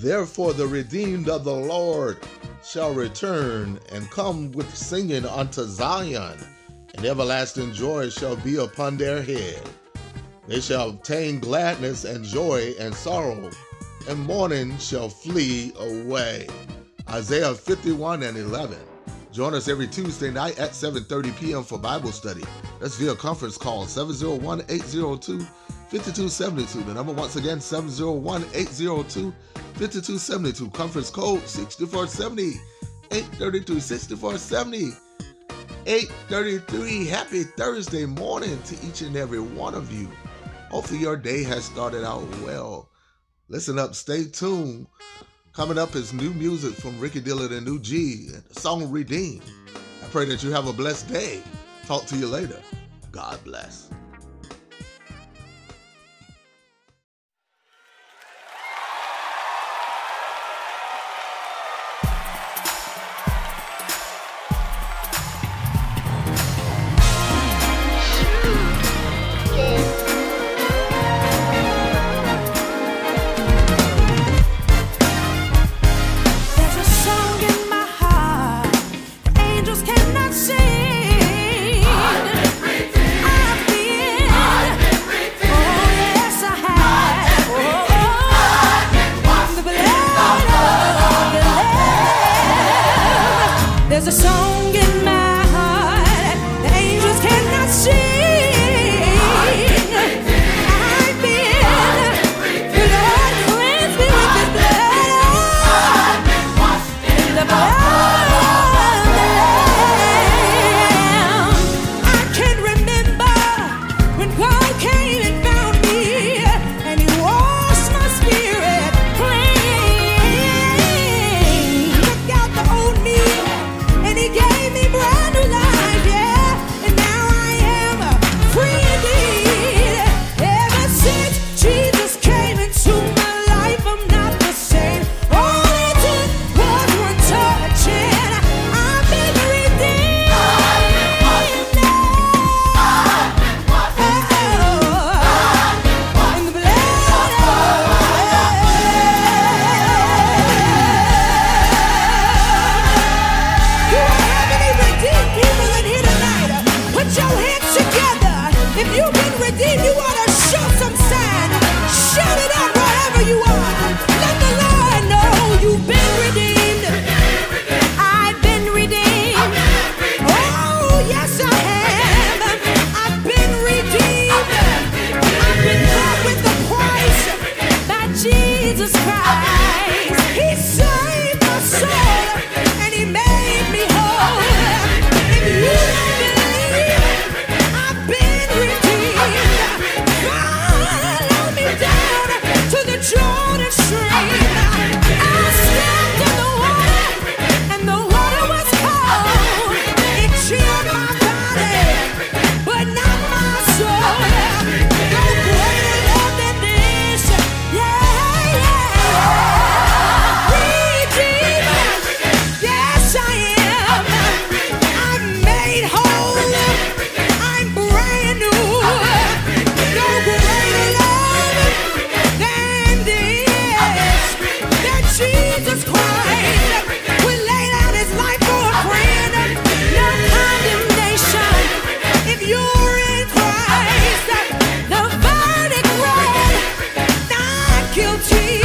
Therefore, the redeemed of the Lord shall return and come with singing unto Zion, and everlasting joy shall be upon their head. They shall obtain gladness and joy and sorrow, and mourning shall flee away. Isaiah 51 and 11. Join us every Tuesday night at 7:30 p.m. for Bible study. That's via conference call 701-802-5272. The number once again 701-802-5272. Conference code 6470 832 6470 833. Happy Thursday morning to each and every one of you. Hopefully your day has started out well. Listen up, stay tuned. Coming up is new music from Ricky Dillard and New G, the song Redeem. I pray that you have a blessed day. Talk to you later. God bless. Jesus Christ. guilty.